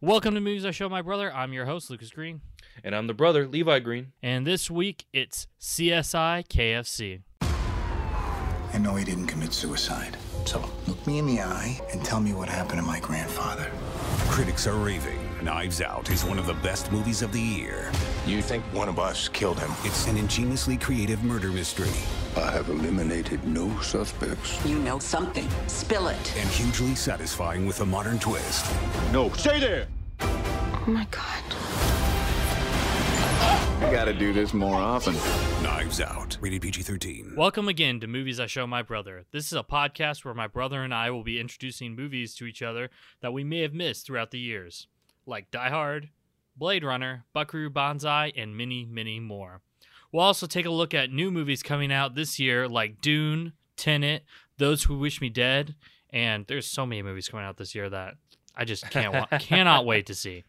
Welcome to Movies I Show My Brother. I'm your host, Lucas Green. And I'm the brother, Levi Green. And this week, it's CSI KFC. I know he didn't commit suicide. So look me in the eye and tell me what happened to my grandfather. Critics are raving. Knives Out is one of the best movies of the year. You think one of us killed him? It's an ingeniously creative murder mystery I have eliminated no suspects. You know something. Spill it. and hugely satisfying with a modern twist. No, stay there! Oh my god. I gotta do this more often. Knives Out, rated PG 13. Welcome again to Movies I Show My Brother. This is a podcast where my brother and I will be introducing movies to each other that we may have missed throughout the years, like Die Hard, Blade Runner, Buckaroo Banzai, and many, many more. We'll also take a look at new movies coming out this year, like Dune, Tenet, Those Who Wish Me Dead, and there's so many movies coming out this year that I just can't wa- cannot wait to see.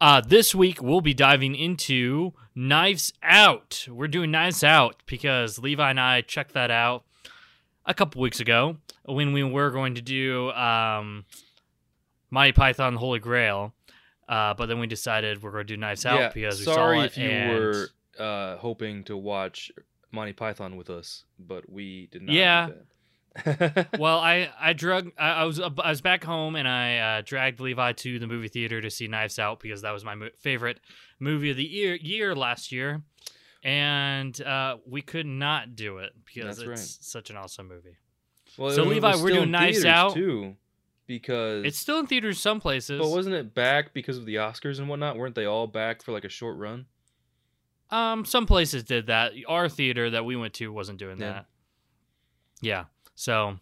Uh, this week we'll be diving into Knives Out. We're doing Knives Out because Levi and I checked that out a couple weeks ago when we were going to do um, Monty Python the Holy Grail. Uh, but then we decided we're going to do Knives Out yeah, because we sorry saw it. Sorry if you and- were uh, hoping to watch Monty Python with us, but we did not. Yeah. do that. well, I I drug I, I was I was back home and I uh, dragged Levi to the movie theater to see Knives Out because that was my mo- favorite movie of the year year last year, and uh, we could not do it because That's it's right. such an awesome movie. well, So, Levi, we're doing Knives Out. too, because It's still in theaters some places. But wasn't it back because of the Oscars and whatnot? Weren't they all back for like a short run? Um, some places did that. Our theater that we went to wasn't doing Yeah. that. Yeah. So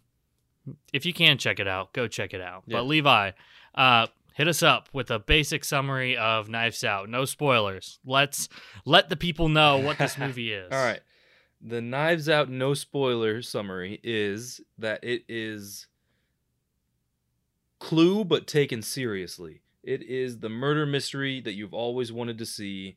if you can check it out, go check it out. Yeah. But Levi, uh, hit us up with a basic summary of Knives Out. No spoilers. Let's let the people know what this movie is. All right. The Knives Out no spoiler summary is that it is Clue but taken seriously. It is the murder mystery that you've always wanted to see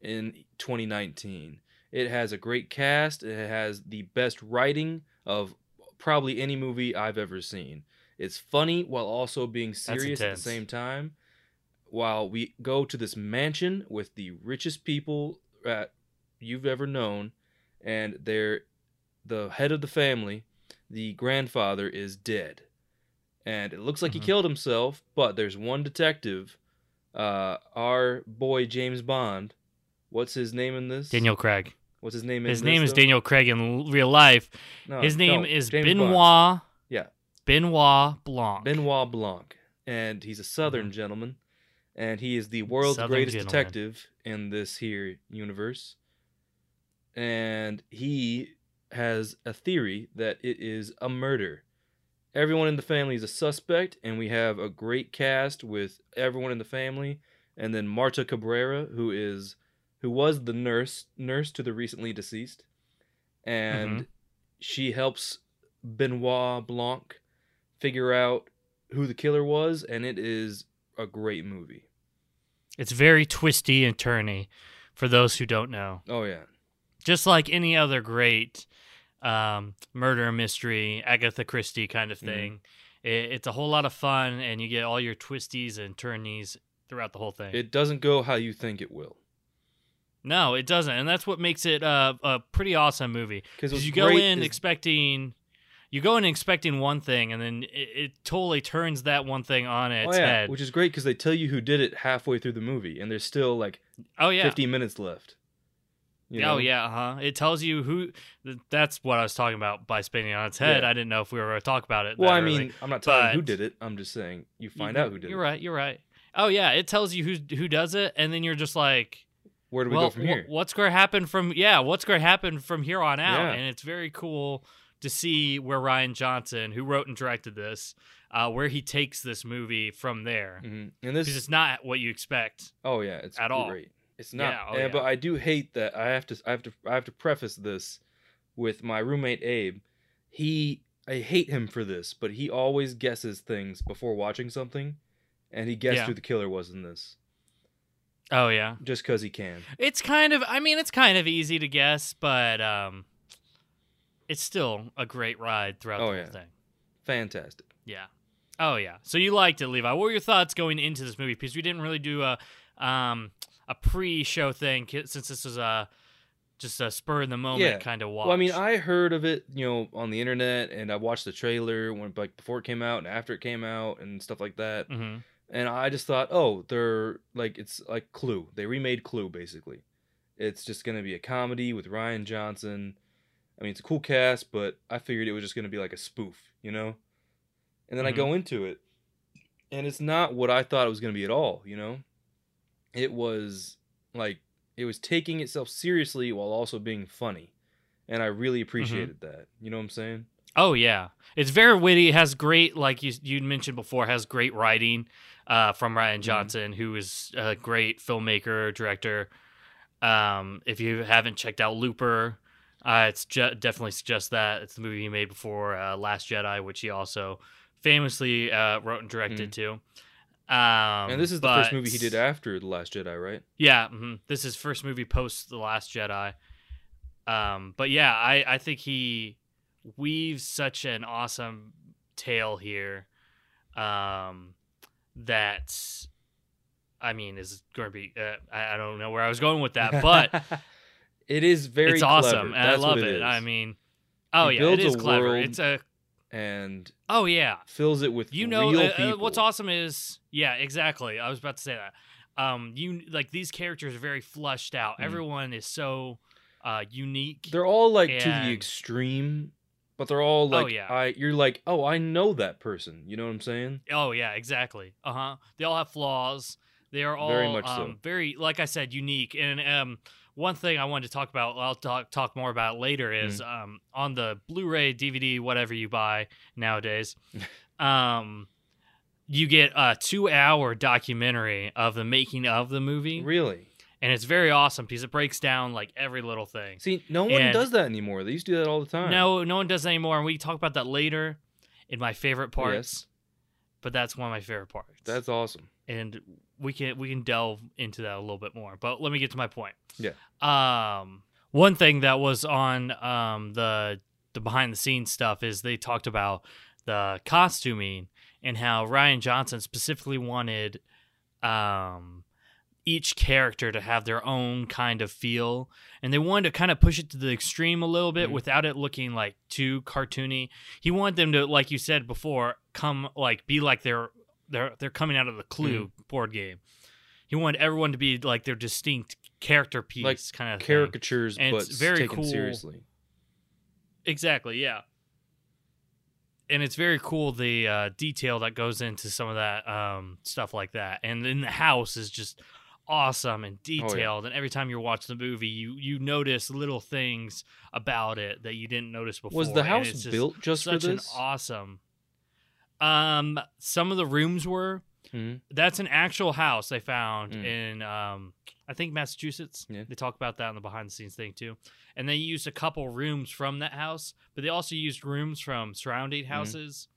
in 2019. It has a great cast. It has the best writing of probably any movie I've ever seen. It's funny while also being serious at the same time. While we go to this mansion with the richest people that you've ever known, and they're the head of the family, the grandfather is dead, and it looks like Mhm. he killed himself. But there's one detective, uh, our boy James Bond. What's his name in this? Daniel Craig. What's his name? in His this, name is though? Daniel Craig in real life. No, His name no, is James Bond. Benoit. Yeah. Benoit Blanc. Benoit Blanc, and he's a Southern gentleman, and he is the world's Mm-hmm. Southern greatest gentleman. detective in this here universe. And he has a theory that it is a murder. Everyone in the family is a suspect, and we have a great cast with everyone in the family, and then Marta Cabrera, who is who was the nurse nurse to the recently deceased, and Mhm. she helps Benoit Blanc figure out who the killer was, and it is a great movie. It's very twisty and turny for those who don't know. Oh yeah, just like any other great um, murder mystery, Agatha Christie kind of Mhm. thing. It, it's a whole lot of fun, and you get all your twisties and turnies throughout the whole thing. it doesn't go how you think it will. no, it doesn't, and that's what makes it uh, a pretty awesome movie. Because you go in expecting, you go in expecting one thing, and then it, it totally turns that one thing on oh its yeah, head. which is great because they tell you who did it halfway through the movie, and there's still like oh yeah, 50 minutes left. You know? Oh yeah, uh huh. It tells you who. That's what I was talking about by spinning it on its head. Yeah. I didn't know if we were going to talk about it. Well, I early. mean, I'm not telling who did it. I'm just saying you find You- out who did it. You're it. right. You're right. Oh yeah, it tells you who who does it, and then you're just like, Where do we well, go from here? what's going to happen from? Yeah, what's going to happen from here on out? Yeah. And it's very cool to see where Rian Johnson, who wrote and directed this, uh, where he takes this movie from there. Mhm. And Because this, it's not what you expect. oh yeah, it's at all. It's not, Yeah, oh, and- yeah. but I do hate that I have to, I have to, I have to preface this with my roommate Abe. He, I hate him for this, but he always guesses things before watching something, and he guessed Yeah. who the killer was in this Oh yeah, just because he can. it's kind of. I mean, it's kind of easy to guess, but um, it's still a great ride throughout Oh, the yeah. whole thing. Fantastic. Yeah. Oh yeah. So you liked it, Levi. What were your thoughts going into this movie? Because we didn't really do a um a pre-show thing since this was a just a spur in the moment Yeah. kind of watch. Well, I mean, I heard of it, you know, on the internet, and I watched the trailer when like before it came out and after it came out and stuff like that. hmm And I just thought, oh, they're like it's like Clue. They remade Clue basically. It's just gonna be a comedy with Rian Johnson. I mean, it's a cool cast, but I figured it was just gonna be like a spoof, you know. And then I Mhm. go into it, and it's not what I thought it was gonna be at all. You know, it was like it was taking itself seriously while also being funny, and I really appreciated that. You know what I'm saying? Oh yeah, it's very witty. It has great, like you you mentioned before, has great writing uh, from Rian Mm-hmm. Johnson, who is a great filmmaker, director. Um, if you haven't checked out Looper, uh, it's ju- definitely suggest that it's the movie he made before uh, Last Jedi, which he also famously uh, wrote and directed too. Um, and this is the first movie he did after the Last Jedi, right? Yeah, hmm this is his first movie post The Last Jedi. Um, but yeah, I, I think he weaves such an awesome tale here um, that, I mean, is going to be. Uh, I, I don't know where I was going with that, but it is very it's clever. awesome. And I love it. it. I mean, oh He yeah, it is clever. world It's a and oh yeah, fills it with you know uh, uh, what's awesome is yeah exactly i was about to say that um you like these characters are very flushed out Mhm. everyone is so uh unique They're all like to the extreme, but they're all like Oh, like yeah. I. You're like, oh, I know that person. You know what I'm saying? oh yeah exactly uh-huh they all have flaws they are all Very much so. um, very like i said unique and um one thing i wanted to talk about i'll talk talk more about later is Mm-hmm. um on the blu-ray dvd whatever you buy nowadays um you get a two hour documentary of the making of the movie Really? and it's very awesome because it breaks down like every little thing. See, no one And- does that anymore. They used to do that all the time. No, no one does that anymore, and we talk about that later in my favorite parts. Yes. But that's one of my favorite parts. that's awesome. and we can we can delve into that a little bit more. But let me get to my point. Yeah. Um, one thing that was on um the the behind the scenes stuff is they talked about the costuming and how Rian Johnson specifically wanted um each character to have their own kind of feel and they wanted to kind of push it to the extreme a little bit Mhm. without it looking like too cartoony he wanted them to like you said before come like be like they're they're they're coming out of the clue Mm-hmm. board game he wanted everyone to be like their distinct character piece Like kind of thing. Caricatures, And but it's very taken cool. seriously. Exactly, yeah. And it's very cool the uh, detail that goes into some of that um, stuff like that. And then the house is just awesome and detailed. And every time you watch the movie, you you notice little things about it that you didn't notice before. Was the house just built just for this? awesome. Um, some of the rooms were. Mhm. That's an actual house they found Mm. in um, I think Massachusetts. Yeah. They talk about that in the behind the scenes thing too. And they used a couple rooms from that house, but they also used rooms from Mm-hmm. surrounding houses.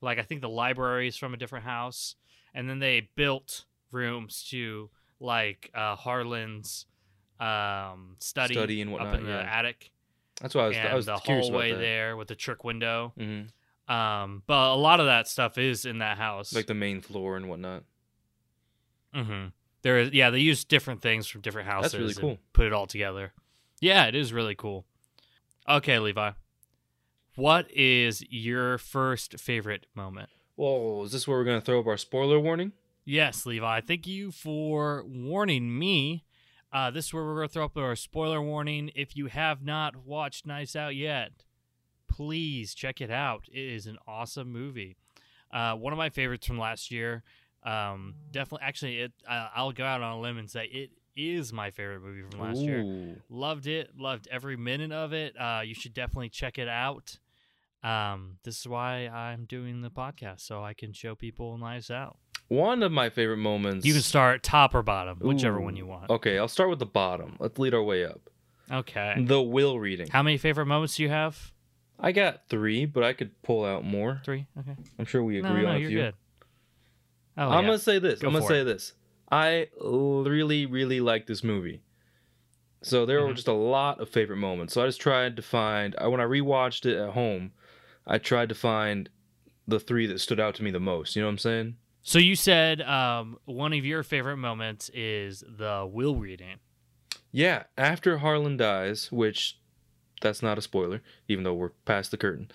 Like I think the library is from a different house, and then they built rooms to like uh, Harlan's um, study, Study and up in the yeah. attic, That's why I was, and I was the curious hallway about that. there with the trick window. hmm Um, but a lot of that stuff is in that house. Like the main floor and whatnot. Mm-hmm. There is, yeah, they use different things from different houses. That's really and cool. Put it all together. Yeah, it is really cool. Okay, Levi, what is your first favorite moment? Whoa, is this where we're gonna throw up our spoiler warning? Yes, Levi. Thank you for warning me. Uh, this is where we're going to throw up our spoiler warning. If you have not watched Knives Out yet, please check it out. It is an awesome movie. Uh, one of my favorites from last year. Um, definitely, actually, it. Uh, I'll go out on a limb and say it is my favorite movie from last year. Loved it. Loved every minute of it. Uh, you should definitely check it out. Um, this is why I'm doing the podcast so I can show people Knives Out. One of my favorite moments. You can start top or bottom, whichever Ooh. one you want. Okay, I'll start with the bottom. Let's lead our way up. Okay. The will reading. How many favorite moments do you have? I got three, but I could pull out more. Three. Okay. I'm sure we agree no, on no a you're few. good. Oh, I'm yeah. gonna say this. Go I'm gonna say it. this. I really, really like this movie. So there were Mhm. just a lot of favorite moments. So I just tried to find. I when I rewatched it at home, I tried to find the three that stood out to me the most. You know what I'm saying? So you said um, one of your favorite moments is the will reading. Yeah, after Harlan dies, which that's not a spoiler, even though we're past the curtain.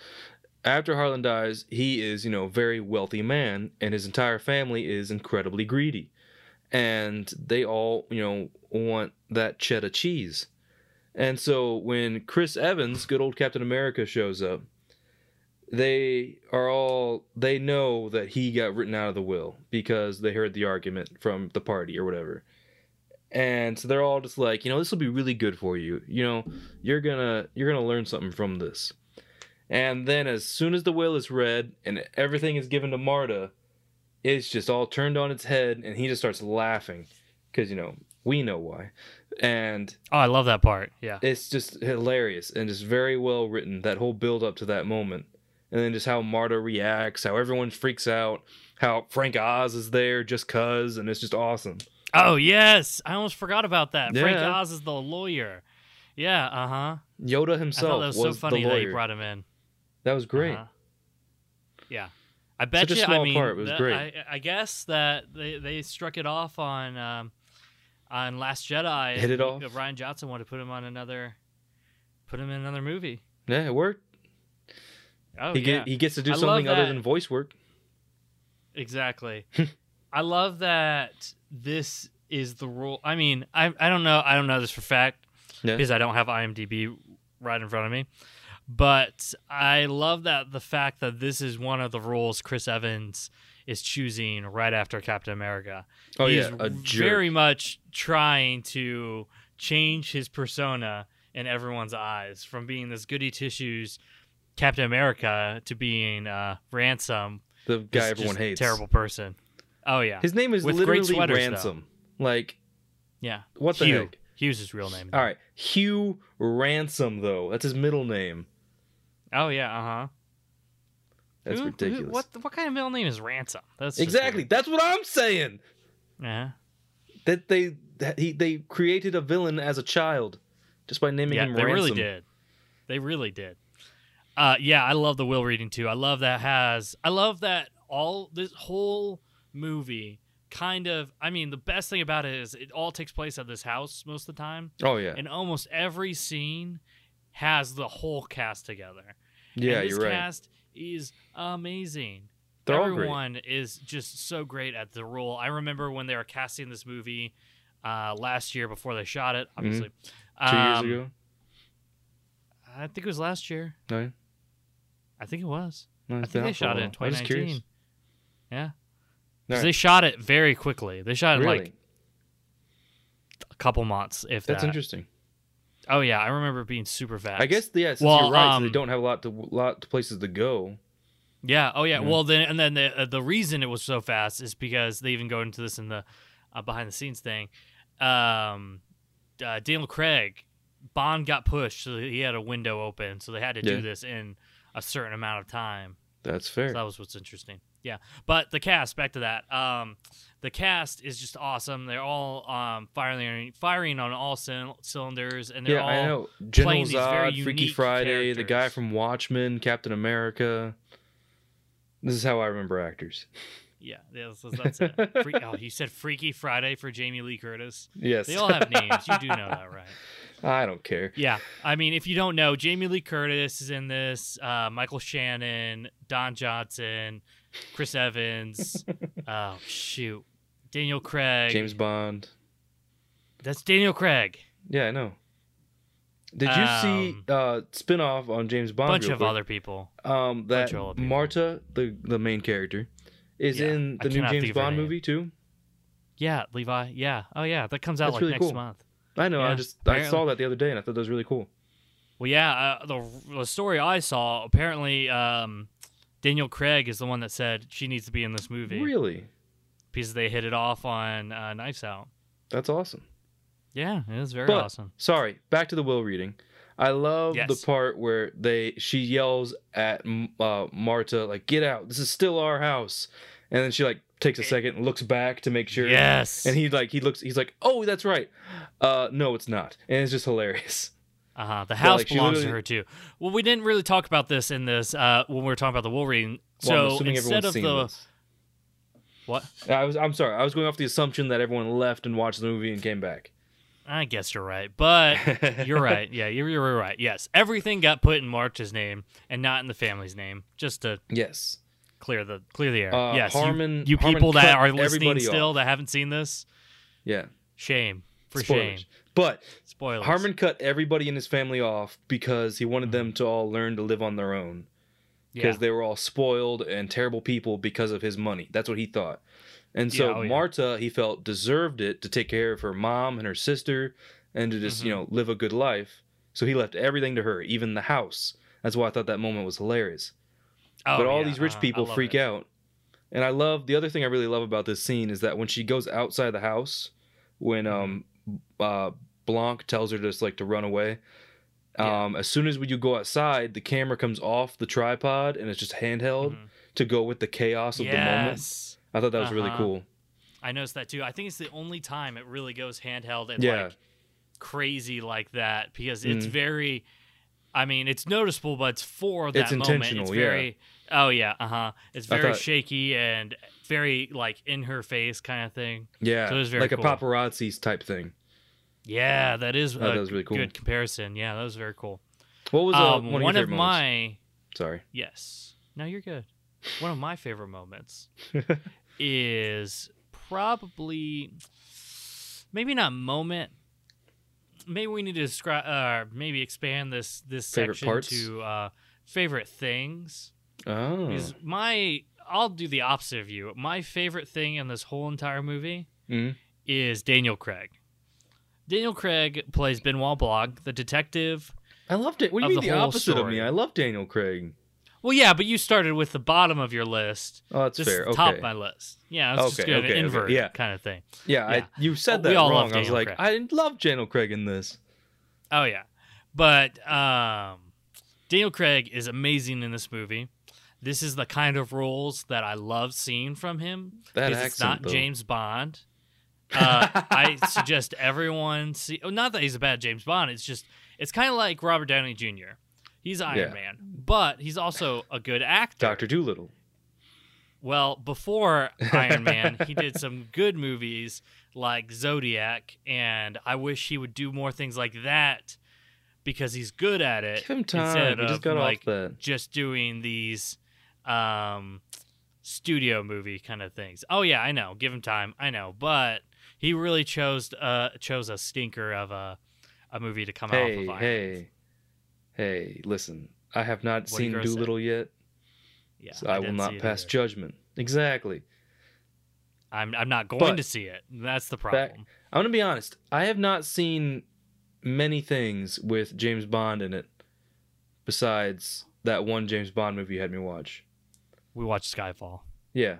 After Harlan dies, he is, you know, a very wealthy man, and his entire family is incredibly greedy. And they all, you know, want that cheddar cheese. And so when Chris Evans, good old Captain America, shows up, they are all they know that he got written out of the will because they heard the argument from the party or whatever and so they're all just like you know this will be really good for you. You know you're gonna you're gonna learn something from this. And then as soon as the will is read and everything is given to marta it's just all turned on its head and he just starts laughing. Because you know we know why. And Oh, I love that part. Yeah. it's just hilarious and just very well written that whole build up to that moment. And then just how marta reacts how everyone freaks out how frank oz is there just cuz and it's just awesome Oh yes, I almost forgot about that. Frank Yeah. Oz is the lawyer. Yeah. Uh huh. yoda I himself thought that was, so funny the that lawyer you brought him in. that was great Uh-huh. Yeah. I bet Such a small I mean, part, it was that- great. I, I guess that they, they struck it off on um, on Last Jedi. Hit it off? Rian Johnson wanted to put him on another, put him in another movie. yeah it worked Oh he, yeah, get, he gets to do I something other than voice work exactly. I love that this is the rule. I mean, I I don't know. I don't know this for fact yeah because I don't have IMDb right in front of me. But I love that the fact that this is one of the roles Chris Evans is choosing right after Captain America. oh He's yeah very much trying to change his persona in everyone's eyes from being this goody tissues Captain America to being uh, Ransom, the guy everyone hates terrible person. Oh yeah, his name is With literally sweaters, though. ransom like yeah. what the Hugh. heck Hugh's his real name. all right hugh ransom though that's his middle name Oh yeah. Uh huh. that's Who- who- ridiculous what what kind of middle name is Ransom? That's exactly weird. that's what i'm saying Yeah. that they that he they created a villain as a child just by naming Yeah, him they ransom They really did. They really did. Uh, yeah, I love the will reading too. I love that has. I love that all this whole movie kind of. I mean, the best thing about it is it all takes place at this house most of the time, oh yeah and almost every scene has the whole cast together. yeah and this you're right cast is amazing. They're all great. Everyone is just so great at the role. I remember when they were casting this movie uh, last year before they shot it. Obviously, Mm-hmm. two years Um, ago I think it was last year. no, I think it was. no I think they out for a shot it in while. I was just curious. 2019. Yeah. 'Cause They shot it very quickly. They shot it really like a couple months, if that's that. interesting Oh yeah, I remember being super fast. i guess yeah since Well, you're right so they um, don't have a lot to lot to places to go Yeah. Oh yeah. Yeah. Well then, and then the uh, the reason it was so fast is because they even go into this in the uh, behind the scenes thing. Um, uh, Daniel Craig, Bond got pushed, so he had a window open, so they had to Yeah. do this in a certain amount of time. that's fair So that was what's interesting. Yeah, but the cast. Back to that. Um, the cast is just awesome. They're all um firing firing on all cyl- cylinders, and they're yeah all i know general playing these very zod freaky friday the guy from watchmen captain america this is how i remember actors Yeah, that's, that's it. Free, oh, you said Freaky Friday for Jamie Lee Curtis. yes They all have names. You do know that, right? i don't care Yeah. I mean, if you don't know, Jamie Lee Curtis is in this. Uh, Michael Shannon, Don Johnson, Chris Evans. oh shoot, Daniel Craig. james bond That's Daniel Craig. yeah i know did you see Um, uh spin-off on james bond bunch real of quick? other people. um that bunch of people. marta the the main character is Yeah, in I the new james think of her bond movie too Yeah, Levi. Yeah. Oh yeah, that comes out That's like really next cool. month. i know i Yeah, just i saw that the other day and i thought that was really cool Well, yeah, uh, the the story I saw apparently um, Daniel Craig is the one that said she needs to be in this movie. Really? Because they hit it off on uh, Knives Out. that's awesome. Yeah, it is very But- awesome. sorry back to the will reading. I love Yes. the part where they she yells at uh, marta like get out. This is still our house. And then she like takes a second and looks back to make sure. Yes, and he like he looks he's like oh that's right. Uh no it's not. And it's just hilarious Uh huh. The house like, belongs to her too. Well, we didn't really talk about this in this uh, when we were talking about the Wolverine. Well, so instead of the this. what, I was. I'm sorry. I was going off the assumption that everyone left and watched the movie and came back. I guess you're right, but you're right. Yeah, you're, you're right. Yes, everything got put in March's name and not in the family's name, just to Yes. clear the clear the air. Uh, yes, you- Harmon- you, Harmon people that are listening still off. that haven't seen this, Yeah. shame for Spoilers. shame. But Spoilers. Harmon cut everybody in his family off because he wanted Mm-hmm. them to all learn to live on their own. Because yeah. they were all spoiled and terrible people because of his money. That's what he thought. And so Yeah, oh, yeah. Marta, he felt deserved it to take care of her mom and her sister and to just, you Mm-hmm. know, live a good life. So he left everything to her, even the house. That's why I thought that moment was hilarious. Oh, but all these rich uh-huh. People freak it. out. And I love the other thing I really love about this scene is that when she goes outside the house, when Mm-hmm. um uh Blanc tells her just like to run away, Yeah. um as soon as you go outside, the camera comes off the tripod and it's just handheld to go with the chaos of the moment. Mm-hmm. I thought that was really Uh-huh. cool. I noticed that too. I think it's the only time it really goes handheld and Yeah. like crazy like that because it's Mhm. very. I mean, it's noticeable, but it's for that It's moment. intentional, It's yeah. Oh yeah, uh huh. It's very thought- shaky and very like in her face kind of thing. Yeah, So it was very like cool. a paparazzi type thing. Yeah, that is thought a that was really cool. good comparison. Yeah, that was very cool. What was uh, Um, one of, one of moments? my Sorry. Yes. No, you're good. One of my favorite moments is probably maybe not moment. Maybe we need to describe, uh, maybe expand this this Favorite section parts? to uh, favorite things. Oh. Because my, I'll do the opposite of you. My favorite thing in this whole entire movie Mhm. is Daniel Craig. Daniel Craig plays Benoit Blanc, the detective. I loved it. What do you mean the the, opposite of me? I love Daniel Craig. Well, yeah, but you started with the bottom of your list. Oh, that's this fair. Okay. top of my list. Yeah, it's just Okay, good. okay, okay, invert yeah. kind of thing. Yeah, Yeah. I, you said Oh, that we all love wrong. I was like, Craig. I love Daniel Craig in this. Oh yeah, but um, Daniel Craig is amazing in this movie. This is the kind of roles that I love seeing from him. That because it's not though. James Bond. Uh, I suggest everyone see. oh, Not that he's a bad James Bond. It's just it's kind of like Robert Downey Jr. He's Iron Yeah. Man, but he's also a good actor. Doctor Dolittle. Well, before Iron Man, he did some good movies like Zodiac, and I wish he would do more things like that because he's good at it. Give him time. Instead He just of got off like just doing these um, studio movie kind of things. Oh yeah, I know. Give him time. I know, but he really chose uh chose a stinker of a a movie to come Hey, of. Iron hey, hey! Listen, I have not What seen? Dolittle yet, yeah, so I, will didn't see not pass either. judgment. Exactly. I'm I'm not going But- to see it. That's the Back- problem. I'm gonna be honest. I have not seen many things with James Bond in it, besides that one James Bond movie you had me watch. We watched Skyfall. Yeah,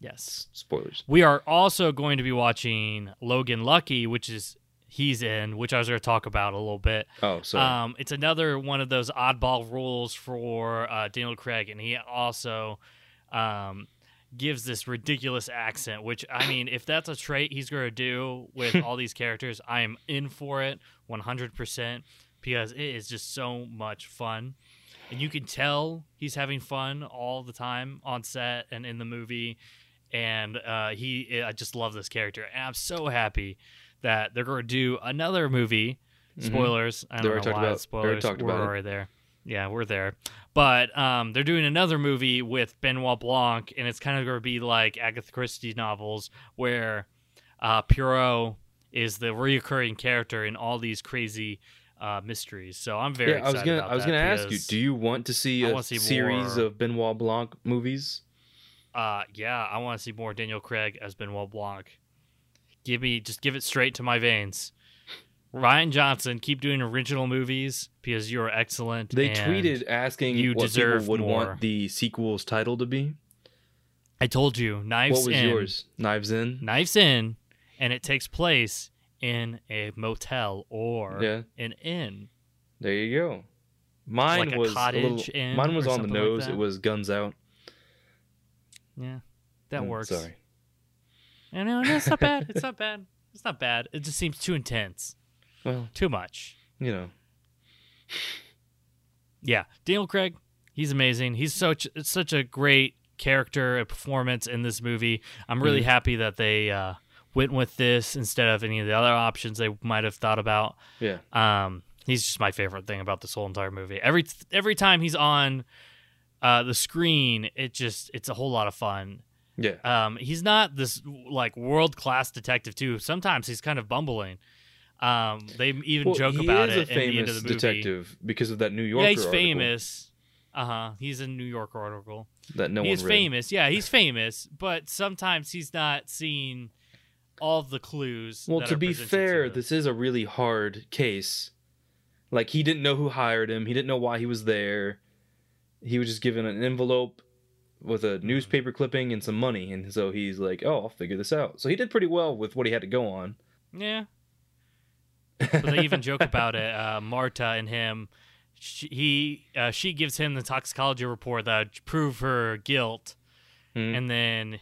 Yes. spoilers. We are also going to be watching Logan Lucky, which is he's in, which I was going to talk about a little bit. Oh, sorry. Um, it's another one of those oddball rules for uh, Daniel Craig, and he also um, gives this ridiculous accent. Which I mean, if that's a trait he's going to do with all these characters, I am in for it 100 percent because it is just so much fun. And you can tell he's having fun all the time on set and in the movie. And uh, he, I just love this character, and I'm so happy that they're going to do another movie. Spoilers. I don't already know talked why about- already spoilers. talked we're about it. already there. Yeah, we're there. But um, they're doing another movie with Benoit Blanc, and it's kind of going to be like Agatha Christie novels, where uh, Poirot is the reoccurring character in all these crazy uh, mysteries. So I'm very yeah, I was gonna I was gonna ask you, do you want to see I a see series more- of Benoit Blanc movies? Uh, yeah, I want to see more Daniel Craig as Benoit Blanc. Give me, just give it straight to my veins. Rian Johnson, keep doing original movies because you are excellent. They tweeted asking you what deserve people would more. want the sequel's title to be. I told you, Knives what was In. yours? Knives In. Knives In, and it takes place in a motel or Yeah. an inn. There you go. Mine Like a was cottage a little, Mine was on the something like nose. it was Guns Out. Yeah, that Mm, works. Sorry. I know, no, it's not bad. It's not bad. It's not bad. It just seems too intense, Well, too much. you know, Yeah, Daniel Craig, he's amazing. He's such it's such a great character and performance in this movie. I'm really Mhm. happy that they uh, went with this instead of any of the other options they might have thought about. Yeah. Um, he's just my favorite thing about this whole entire movie. Every every time he's on uh, the screen, it just it's a whole lot of fun. Yeah. Um, he's not this like world class detective too. Sometimes he's kind of bumbling. Um, they even Well, joke about it a at the end famous the movie. detective because of that New Yorker yeah, he's article famous. Uh huh. He's a New Yorker article. that no he's one read. famous. Yeah, he's famous, but sometimes he's not seeing all the clues. Well, to be fair, him. this is a really hard case. Like he didn't know who hired him. He didn't know why he was there. He was just given an envelope with a newspaper clipping and some money, and so he's like, "Oh, I'll figure this out." So he did pretty well with what he had to go on. Yeah. But they even joke about it. Uh, Marta and him, she, he, uh, she gives him the toxicology report that prove her guilt, Hmm. and then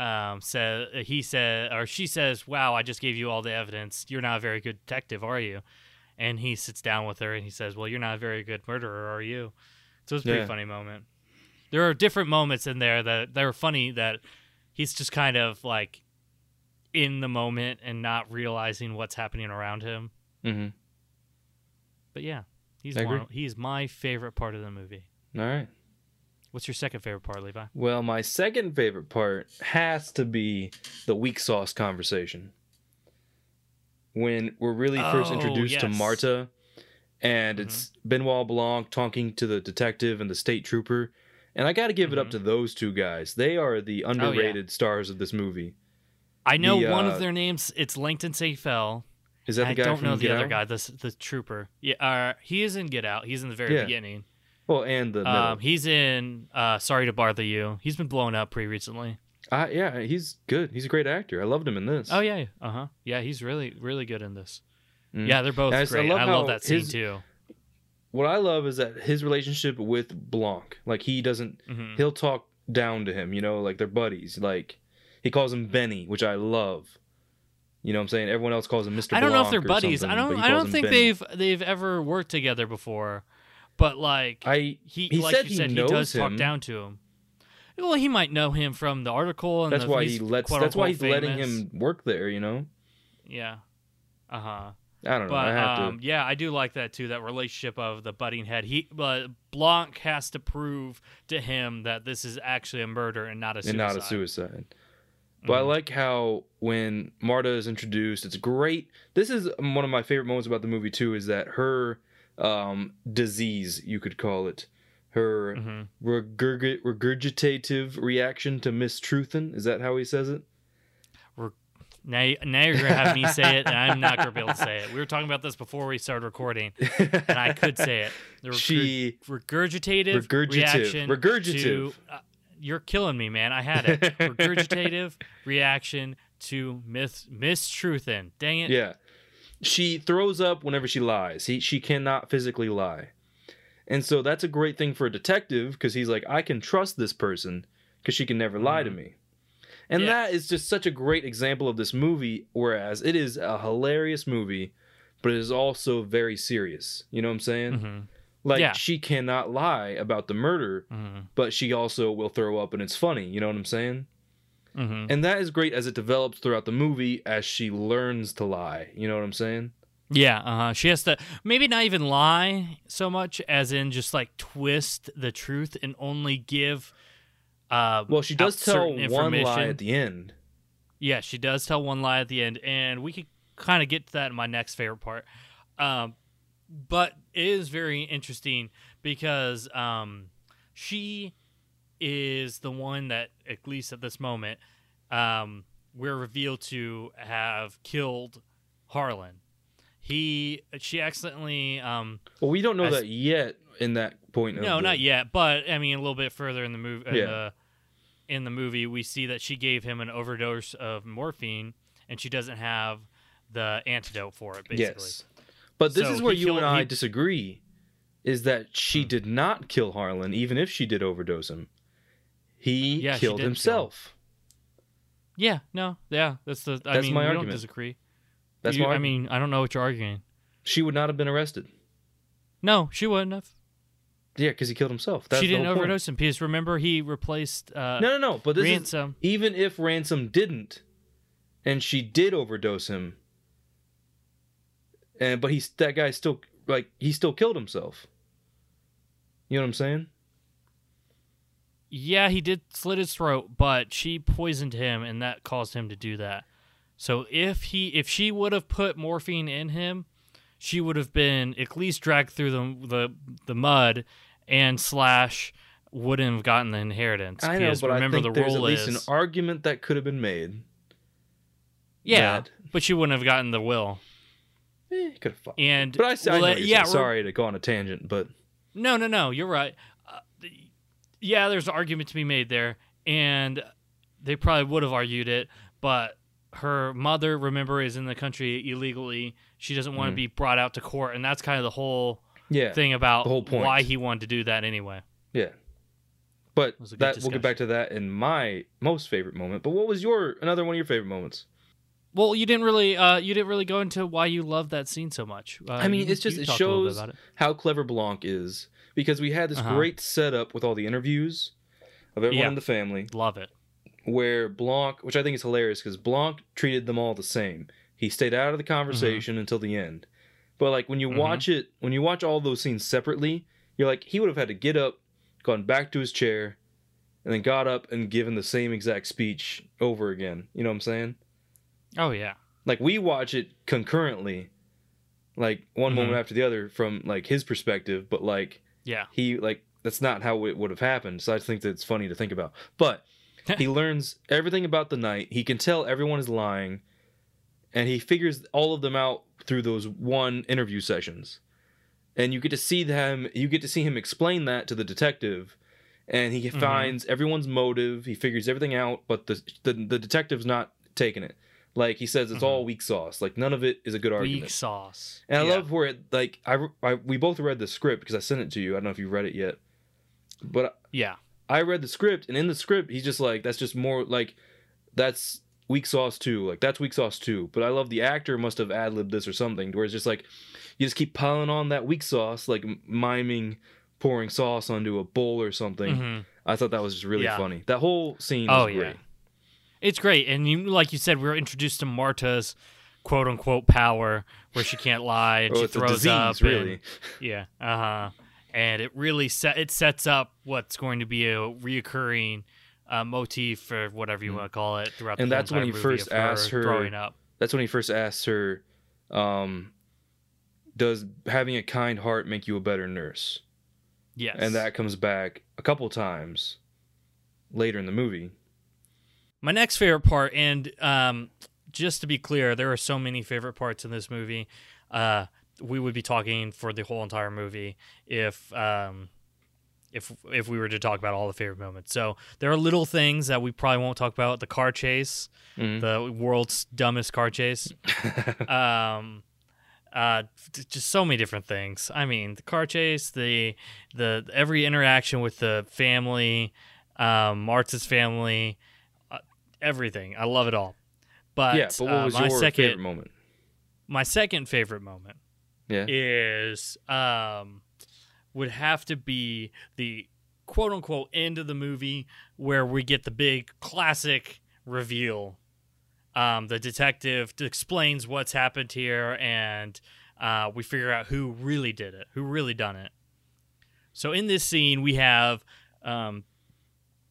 um, said he said or she says, "Wow, I just gave you all the evidence. You're not a very good detective, are you?" And he sits down with her and he says, "Well, you're not a very good murderer, are you?" So it's a pretty Yeah. funny moment. There are different moments in there that are funny that he's just kind of like in the moment and not realizing what's happening around him. Mm-hmm. But yeah, he's one, he's my favorite part of the movie. All right. What's your second favorite part, Levi? Well, my second favorite part has to be the weak sauce conversation. When we're really first Oh, introduced to. Marta, and Mhm. it's Benoit Blanc talking to the detective and the state trooper. And I got to give it up Mhm. to those two guys. They are the underrated stars of this movie. I know The, one uh, of their names. It's Langton Seyfell. Is that the guy? I don't know the Get other guy. The the trooper. Yeah, uh, he is in Get Out. He's in the very Yeah. beginning. Well, and the. Um, he's in uh, Sorry to Bother You. He's been blown up pretty recently. Uh, yeah, he's good. He's a great actor. I loved him in this. Oh yeah, uh huh. Yeah, he's really really good in this. Mm. Yeah, they're both I just- I great. love I love, that scene his- too. What I love is that his relationship with Blanc, like he doesn't, Mhm. he'll talk down to him. You know, like they're buddies. Like he calls him Benny, which I love. You know what I'm saying? Everyone else calls him Mr. I don't know if they're buddies. I don't. I don't think Benny. they've they've ever worked together before. But like I he, he like said you he said, knows he does talk down to him. Well, he might know him from the article, and that's the, why he lets. That's why he's letting him work there. You know. Yeah. Uh huh. I don't know. But I have um, to. yeah, I do like that too. That relationship of the butting head. He, but Blanc has to prove to him that this is actually a murder and not a suicide. and not a suicide. But I Mhm. like how when Marta is introduced, it's great. This is one of my favorite moments about the movie too. Is that her um, disease, you could call it, her Mhm. regurg- regurgitative reaction to mistruthin. Is that how he says it? Now, now you're gonna have me say it, and I'm not gonna be able to say it. We were talking about this before we started recording, and I could say it. The she regurgitative Regurgitive. reaction Regurgitive. to uh, you're killing me, man. I had it. regurgitative reaction to myth mistruthin. Dang it. Yeah. She throws up whenever she lies. He she cannot physically lie. And so that's a great thing for a detective because he's like, I can trust this person because she can never lie to me. And Yeah. that is just such a great example of this movie, whereas it is a hilarious movie, but it is also very serious. You know what I'm saying? Mhm. Like Yeah. she cannot lie about the murder, Mhm. but she also will throw up and it's funny. You know what I'm saying? Mhm. And that is great as it develops throughout the movie as she learns to lie. You know what I'm saying? Yeah, uh huh. She has to maybe not even lie so much as in just like twist the truth and only give. Uh, Well, she does tell one lie at the end. Yeah, she does tell one lie at the end, and we could kind of get to that in my next favorite part. Um, but it is very interesting because um, she is the one that, at least at this moment, um, we're revealed to have killed Harlan. He, she accidentally, um, Well, we don't know that yet in that point. No, the- not yet, but I mean, a little bit further in the movie. In, Yeah. the, in the movie, we see that she gave him an overdose of morphine, and she doesn't have the antidote for it. Basically, Yes. But this So is where he you and I he- disagree. Is that she Hmm. did not kill Harlan, even if she did overdose him. He Yeah, killed did kill him. himself. yeah, no, yeah, that's the. I That's mean, my we argument. don't disagree. That's You- my I mean, I don't know what you're arguing. She would not have been arrested. No, she wouldn't have. Yeah, because he killed himself. That's she didn't whole point. overdose him because remember he replaced. Uh, No, no, no. But this Ransom. is even if Ransom didn't, and she did overdose him, and but he's that guy still like he still killed himself. You know what I'm saying? Yeah, he did slit his throat, but she poisoned him, and that caused him to do that. So if he, if she would have put morphine in him, she would have been at least dragged through the the, the mud, and slash wouldn't have gotten the inheritance. I know, but remember I think the there's at least is an argument that could have been made. yeah, that- but she wouldn't have gotten the will. Eh, could have. And But I, I well, know what you're yeah, sorry to go on a tangent, but No, no, no. You're right. Uh, yeah, there's an argument to be made there, and they probably would have argued it, but her mother, remember, is in the country illegally. She doesn't want to Mhm. be brought out to court, and that's kind of the whole yeah, thing about the whole point. why he wanted to do that anyway. yeah. But was a good that we'll get back to that in my most favorite moment. But what was your another one of your favorite moments? Well, you didn't really, uh, you didn't really go into why you love that scene so much. Uh, I mean, you- it's just it talked a little bit shows it. how clever Blanc is because we had this Uh-huh. great setup with all the interviews of everyone Yeah. in the family, Love it. where Blanc, which I think is hilarious, because Blanc treated them all the same. He stayed out of the conversation Mm-hmm. until the end. But like when you Mhm. watch it, when you watch all those scenes separately, you're like, he would have had to get up, gone back to his chair, and then got up and given the same exact speech over again. You know what I'm saying? Oh yeah. like we watch it concurrently like one moment Mhm. after the other from like his perspective but like Yeah. he like that's not how it would have happened so i just think that it's funny to think about but he learns everything about the night he can tell everyone is lying and he figures all of them out through those one interview sessions and you get to see them you get to see him explain that to the detective and he Mm-hmm. finds everyone's motive he figures everything out but the the, the detective's not taking it like he says it's all weak sauce like none of it is a good argument Mm-hmm. Weak sauce. and I Yeah. love where it like I, I we both read the script because I sent it to you. I don't know if you read it yet, but Yeah. I read the script, and in the script he's just like that's just more like that's weak sauce too. Like that's weak sauce too. But I love the actor must have ad libbed this or something, where it's just like you just keep piling on that weak sauce, like miming pouring sauce onto a bowl or something. Mhm. I thought that was just really Yeah. funny. That whole scene Oh, yeah. great. It's great, and you, like you said, we were introduced to Marta's quote unquote power, where she can't lie and Oh, she throws disease, up. really. and- yeah, uh huh. And it really set it sets up what's going to be a reoccurring uh, motif for whatever you want to call it throughout. Mm. And that's when he first asked her- growing up. That's when he first asks her, um, "Does having a kind heart make you a better nurse?" Yes, and that comes back a couple times later in the movie. My next favorite part, and um, just to be clear, there are so many favorite parts in this movie. Uh, we would be talking for the whole entire movie if um, if if we were to talk about all the favorite moments. So there are little things that we probably won't talk about. The car chase, Mhm. the world's dumbest car chase. um, uh, just so many different things. I mean, the car chase, the the every interaction with the family, um, Marta's family, uh, everything. I love it all. But yeah, but what uh, was my your second favorite moment? my second favorite moment Yeah, is um would have to be the quote unquote end of the movie where we get the big classic reveal. Um, the detective explains what's happened here, and uh, we figure out who really did it, who really done it. So in this scene, we have um,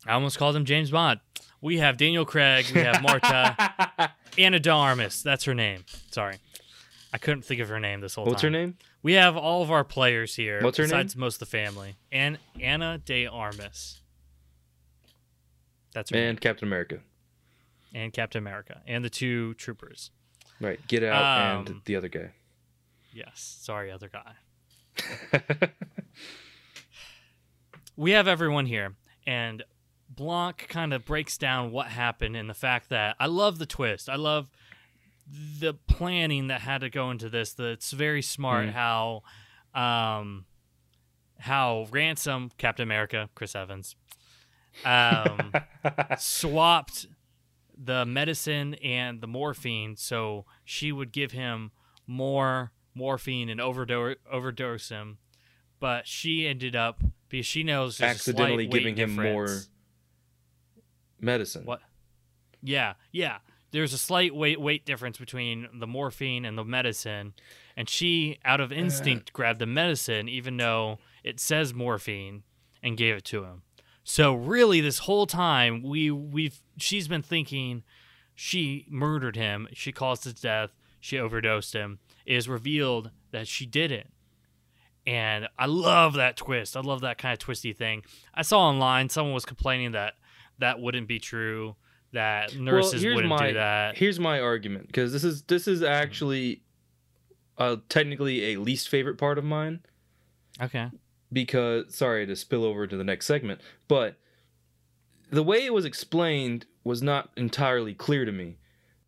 I almost called him James Bond. We have Daniel Craig, we have Marta, Ana de That's her name. Sorry, I couldn't think of her name this whole What's time. What's her name? We have all of our players here. What's her besides most of the family. And Ana de Armas. That's her name. And Captain America. And Captain America. And the two troopers. Right, Get Out and Um, the other guy. Yes. Sorry, other guy. we have everyone here. And Blanc kind of breaks down what happened and the fact that I love the twist. I love the planning that had to go into this. That's very smart Mhm. how um how Ransom, Captain America, Chris Evans, um swapped the medicine and the morphine so she would give him more morphine and overdose overdose him but she ended up because she knows there's a slight accidentally giving him more medicine. What? Yeah, yeah. There's a slight weight weight difference between the morphine and the medicine, and she, out of instinct, uh. grabbed the medicine, even though it says morphine, and gave it to him. So really, this whole time, we we've she's been thinking she murdered him. She caused his death. She overdosed him. It is revealed that she didn't. And I love that twist. I love that kind of twisty thing. I saw online someone was complaining that that wouldn't be true. That nurses here's wouldn't my, do that. Here's my argument because this is this is actually uh, technically a least favorite part of mine Okay. because sorry to spill over to the next segment, but the way it was explained was not entirely clear to me.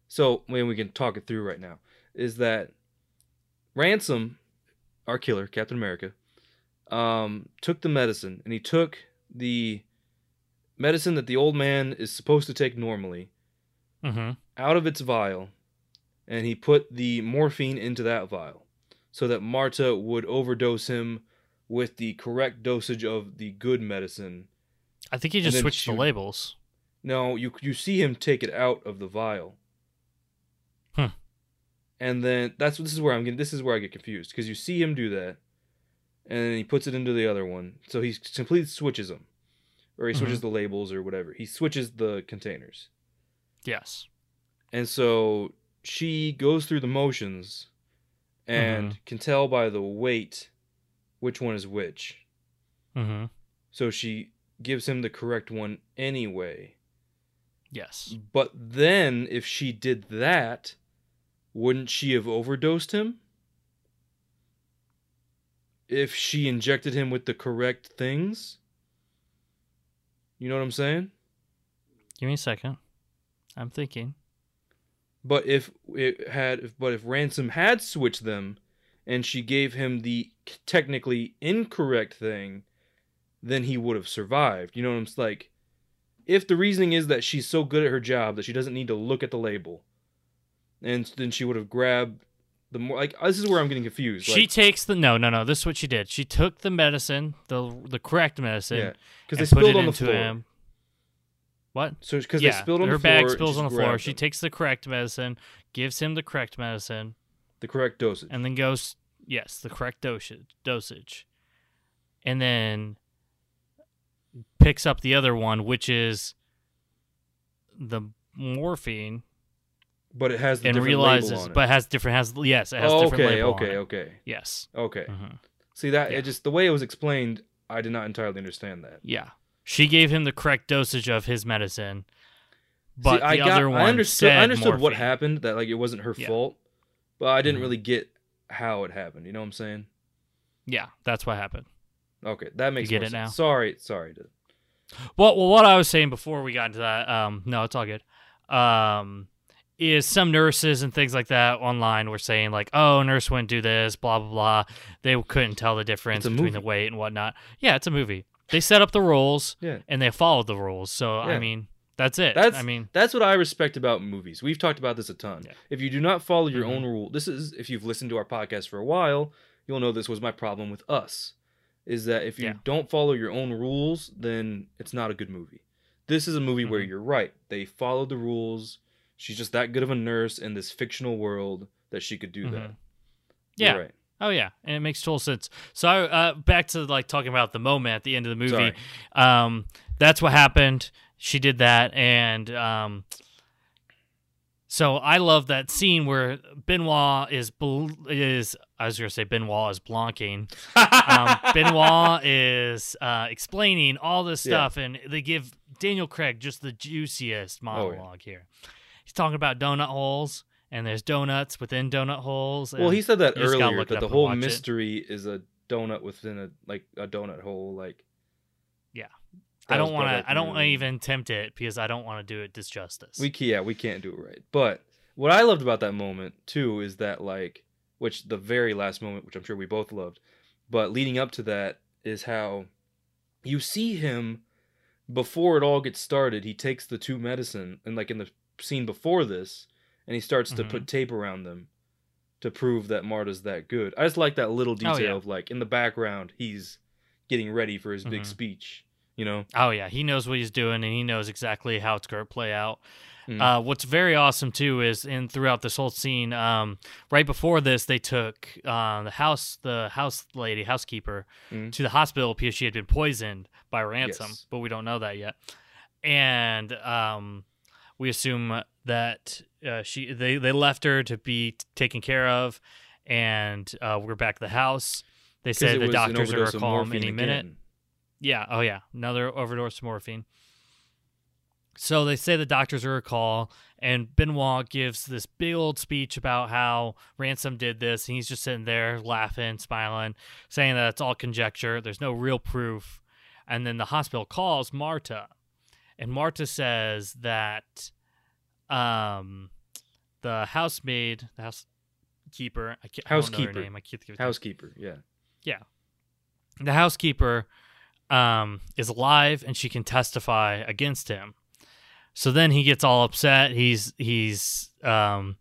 So when we can talk it through right now, is that Ransom, our killer, Captain America, um, took the medicine and he took the medicine that the old man is supposed to take normally Mm-hmm. out of its vial and he put the morphine into that vial so that Marta would overdose him with the correct dosage of the good medicine. I think he just switched the labels. No, you you see him take it out of the vial. Hmm. And then that's this is where I'm getting this is where I get confused because you see him do that and then he puts it into the other one. So he completely switches them. Or he switches the labels or whatever. He switches the containers. Yes. And so she goes through the motions and can tell by the weight which one is which. Mm-hmm. So she gives him the correct one anyway. Yes. But then if she did that, wouldn't she have overdosed him? If she injected him with the correct things? You know what I'm saying? Give me a second. I'm thinking. But if it had, if, but if Ransom had switched them, and she gave him the technically incorrect thing, then he would have survived. You know what I'm like? If the reasoning is that she's so good at her job that she doesn't need to look at the label, and then she would have grabbed the more like this is where I'm getting confused. She like, takes the no, no, no. This is what she did. She took the medicine, the the correct medicine, yeah, because they spilled on the floor. him. What? So because yeah, they spilled on her the floor, Her bag spills on the floor. She takes the correct medicine, gives him the correct medicine, the correct dosage. and then goes yes, the correct dosage dosage, and then picks up the other one, which is the morphine, but it has the and different realizes, label on it. but has different has yes, it has oh, different okay, label okay, okay, Yes. okay. Mhm. See that Yeah. it just the way it was explained, I did not entirely understand that. Yeah. She gave him the correct dosage of his medicine. But See, I the got, other one I understood. said I understood what happened. That like it wasn't her Yeah. fault, but I didn't Mhm. really get how it happened. You know what I'm saying? Yeah, that's what happened. Okay, that makes get more it sense. now? Sorry, sorry. To, Well, well, what I was saying before we got into that, um, no, it's all good. Um, is some nurses and things like that online were saying like, oh, nurse wouldn't do this, blah blah blah. They couldn't tell the difference between the weight and whatnot. Yeah, it's a movie. They set up the rules yeah, and they followed the rules. So I mean, that's it. that's I mean, that's what I respect about movies. We've talked about this a ton. Yeah. If you do not follow your Mhm. own rule, this is if you've listened to our podcast for a while, you'll know this was my problem with us. Is that if you Yeah. don't follow your own rules, then it's not a good movie. This is a movie where Mhm. you're right. They followed the rules. She's just that good of a nurse in this fictional world that she could do that. Mhm. You're Yeah. right. Oh yeah, and it makes total sense. So uh, back to like talking about the moment at the end of the movie. Um, that's what happened. She did that, and um, so I love that scene where Benoit is bl- is I was gonna say Benoit is blanking. Um, Benoit is uh, explaining all this Yeah. stuff, and they give Daniel Craig just the juiciest Oh, yeah. monologue here. He's talking about donut holes, and there's donuts within donut holes. Well, he said that you just gotta earlier that the whole mystery is a donut within a like a donut hole. Like, Yeah. I don't want to. I don't to even tempt it because I don't want to do it disjustice. We ca- yeah, we can't do it right. But what I loved about that moment too is that like, which the very last moment, which I'm sure we both loved, but leading up to that is how you see him before it all gets started. He takes the two medicine and like in the scene before this, and he starts to Mhm. put tape around them, to prove that Marta's that good. I just like that little detail Oh, yeah. of like in the background he's getting ready for his big Mhm. speech. You know, Oh yeah, he knows what he's doing and he knows exactly how it's going to play out. Mm. Uh, what's very awesome too is in throughout this whole scene, um, right before this, they took uh, the house, the house lady, housekeeper, Mhm. to the hospital because she had been poisoned by ransom, Yes. but we don't know that yet. And um, we assume that uh, she they they left her to be t- taken care of, and uh, we're back at the house. They said the doctors are overdose gonna call him any minute. again. Yeah. Oh, yeah. Another overdose of morphine. So they say the doctors are a call, and Benoit gives this big old speech about how Ransom did this, and he's just sitting there laughing, smiling, saying that it's all conjecture. There's no real proof. And then the hospital calls Marta, and Marta says that um, the housemaid, the housekeeper, I, can't, I Housekeeper. her name. I can't think Housekeeper, yeah. Yeah, the housekeeper um, is alive and she can testify against him. So then he gets all upset. He's he's um,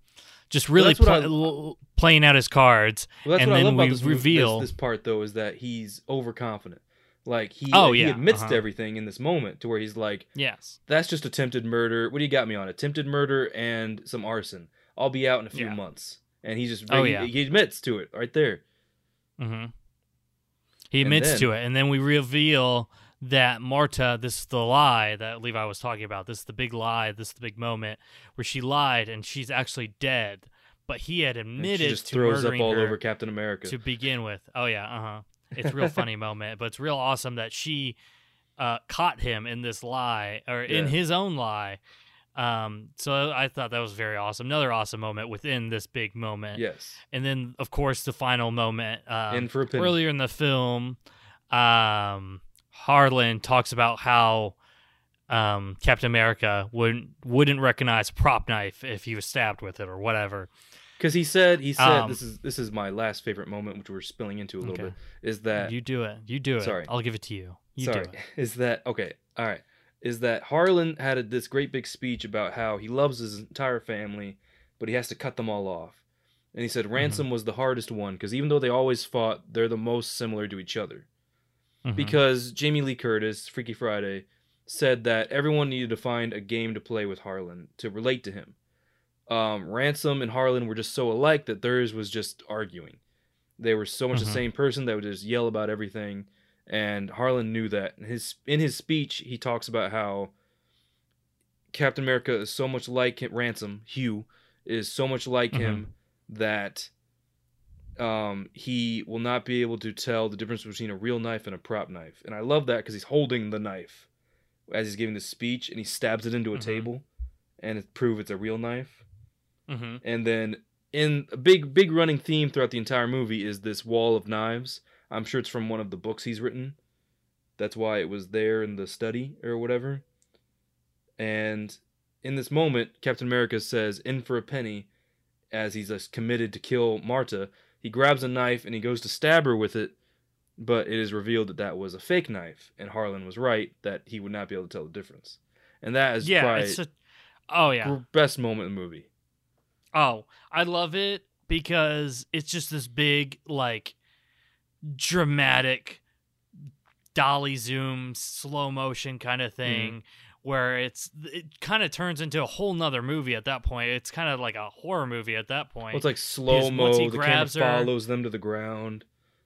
just really what pl- I- playing out his cards. Well, and I then we this, movie- this- reveal. this, part though is that he's overconfident. Like he, Oh, he admits uh-huh. to everything in this moment to where he's like, yes. "That's just attempted murder. What do you got me on? Attempted murder and some arson. I'll be out in a few Yeah. months." And he just Oh, he- yeah. he admits to it right there. Mm-hmm. He admits then- to it, and then we reveal that Marta, this is the lie that Levi was talking about. This is the big lie. This is the big moment where she lied and she's actually dead. But he had admitted she just to throws up all her. over Captain America. to begin with. Oh yeah, uh huh. It's a real funny moment, but it's real awesome that she uh, caught him in this lie or in his own lie. Um, so I thought that was very awesome. Another awesome moment within this big moment. yes. And then of course the final moment. Um, In for earlier in the film, um, Harlan talks about how um, Captain America wouldn't wouldn't recognize prop knife if he was stabbed with it or whatever. Because he said he said Um, this is this is my last favorite moment, which we're spilling into a little Okay. bit. Is that you do it. You do it. Sorry. I'll give it to you. You sorry do it. is that okay all right is that harlan had a, this great big speech about how he loves his entire family but he has to cut them all off and he said Mm-hmm. ransom was the hardest one because even though they always fought they're the most similar to each other Mhm. because jamie lee curtis freaky friday said that everyone needed to find a game to play with harlan to relate to him um, ransom and harlan were just so alike that theirs was just arguing they were so much Mhm. the same person that would just yell about everything and Harlan knew that. In his in his speech, he talks about how Captain America is so much like him, Ransom Hugh is so much like him that um, he will not be able to tell the difference between a real knife and a prop knife. And I love that because he's holding the knife as he's giving the speech, and he stabs it into a Mhm. table, and it prove it's a real knife. Hmm And then in a big big running theme throughout the entire movie is this wall of knives. I'm sure it's from one of the books he's written. That's why it was there in the study or whatever. And in this moment, Captain America says, "In for a penny," as he's uh, committed to kill Marta. He grabs a knife and he goes to stab her with it, but it is revealed that that was a fake knife, and Harlan was right that he would not be able to tell the difference. And that is Yeah, it's a, oh yeah. best moment in the movie. Oh, I love it because it's just this big, like, dramatic dolly zoom, slow motion kind of thing. Where it's it kind of turns into a whole nother movie at that point. It's kind of like a horror movie at that point. Well, it's like slow mo. The camera grabs her- follows them to the ground.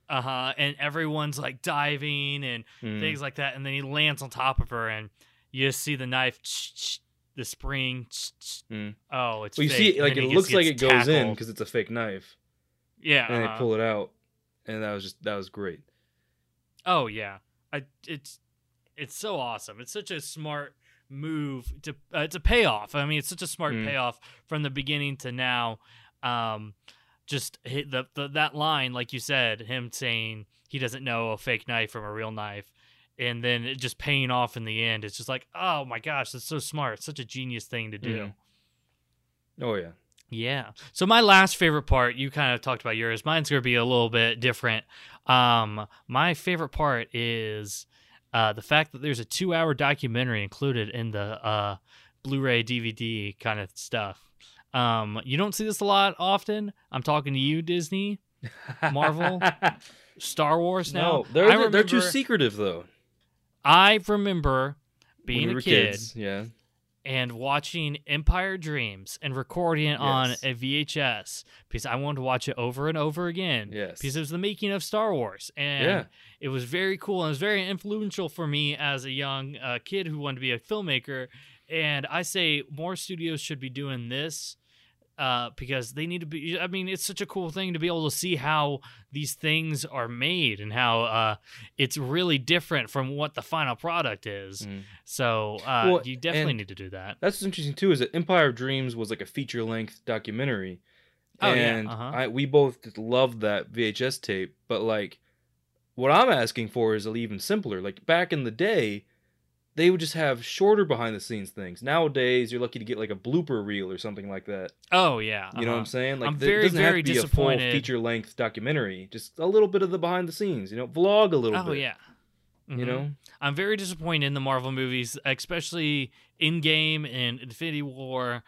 uh huh, and everyone's like diving and Mm. things like that, and then he lands on top of her, and you just see the knife, the spring. Mm. Oh, it's Well, you fake, see, and like it looks like it goes in because it's a fake knife, yeah, and uh-huh. they pull it out, and that was just that was great. Oh yeah, I it's it's so awesome. It's such a smart move to uh, it's a payoff. I mean, it's such a smart Mm. payoff from the beginning to now. Um, just hit the, the that line, like you said, him saying he doesn't know a fake knife from a real knife, and then it just paying off in the end. It's just like, oh my gosh, that's so smart. It's such a genius thing to do. Mhm. Oh yeah, Yeah. So my last favorite part, you kind of talked about yours. Mine's going to be a little bit different. Um, my favorite part is uh, the fact that there's a two-hour documentary included in the uh, Blu-ray DVD kind of stuff. Um, you don't see this a lot often. I'm talking to you, Disney, Marvel, Star Wars. Now no, they're I they're too secretive though. I remember being we a kid kids, yeah. and watching Empire Dreams and recording it on a VHS because I wanted to watch it over and over again. Yes. Because it was the making of Star Wars. And Yeah. it was very cool and it was very influential for me as a young uh, kid who wanted to be a filmmaker. And I say more studios should be doing this. Uh, because they need to be. I mean, it's such a cool thing to be able to see how these things are made and how uh, it's really different from what the final product is. Mm. So uh, Well, you definitely need to do that. That's what's interesting too. Is that Empire of Dreams was like a feature length documentary, Oh, yeah, and uh-huh. I we both loved that VHS tape. But like, what I'm asking for is even simpler. Like back in the day, they would just have shorter behind the scenes things. Nowadays, you're lucky to get like a blooper reel or something like that. Oh yeah, You know what uh-huh. I'm saying? Like I'm very, doesn't have very to be a full feature length documentary. Just a little bit of the behind the scenes. You know, vlog a little Oh bit. yeah. You Mhm. know, I'm very disappointed in the Marvel movies, especially Endgame and Infinity War.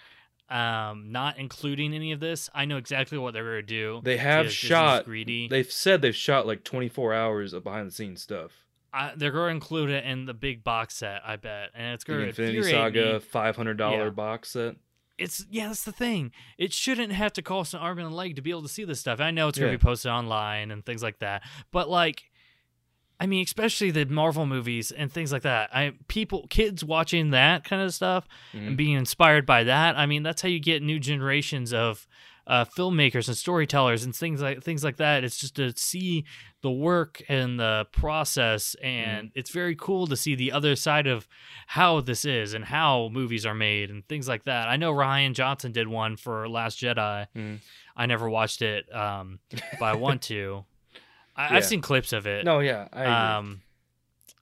Um, not including any of this. I know exactly what they're gonna do. they have shot. greedy. They've said they've shot like 24 hours of behind the scenes stuff. I, they're gonna include it in the big box set. I bet, and it's gonna Infinity infuriate Saga five hundred dollar Yeah. box set. It's yeah, that's the thing. It shouldn't have to cost an arm and a leg to be able to see this stuff. I know it's gonna Yeah. be posted online and things like that, but like, I mean, especially the Marvel movies and things like that. I people, kids watching that kind of stuff Mm-hmm. and being inspired by that. I mean, that's how you get new generations of uh, filmmakers and storytellers and things like things like that. It's just to see the work and the process, and it's very cool to see the other side of how this is and how movies are made and things like that. I know Rian Johnson did one for Last Jedi. Mhm. I never watched it, um, but I want to. I, Yeah. I've seen clips of it. No, yeah, I agree. Um,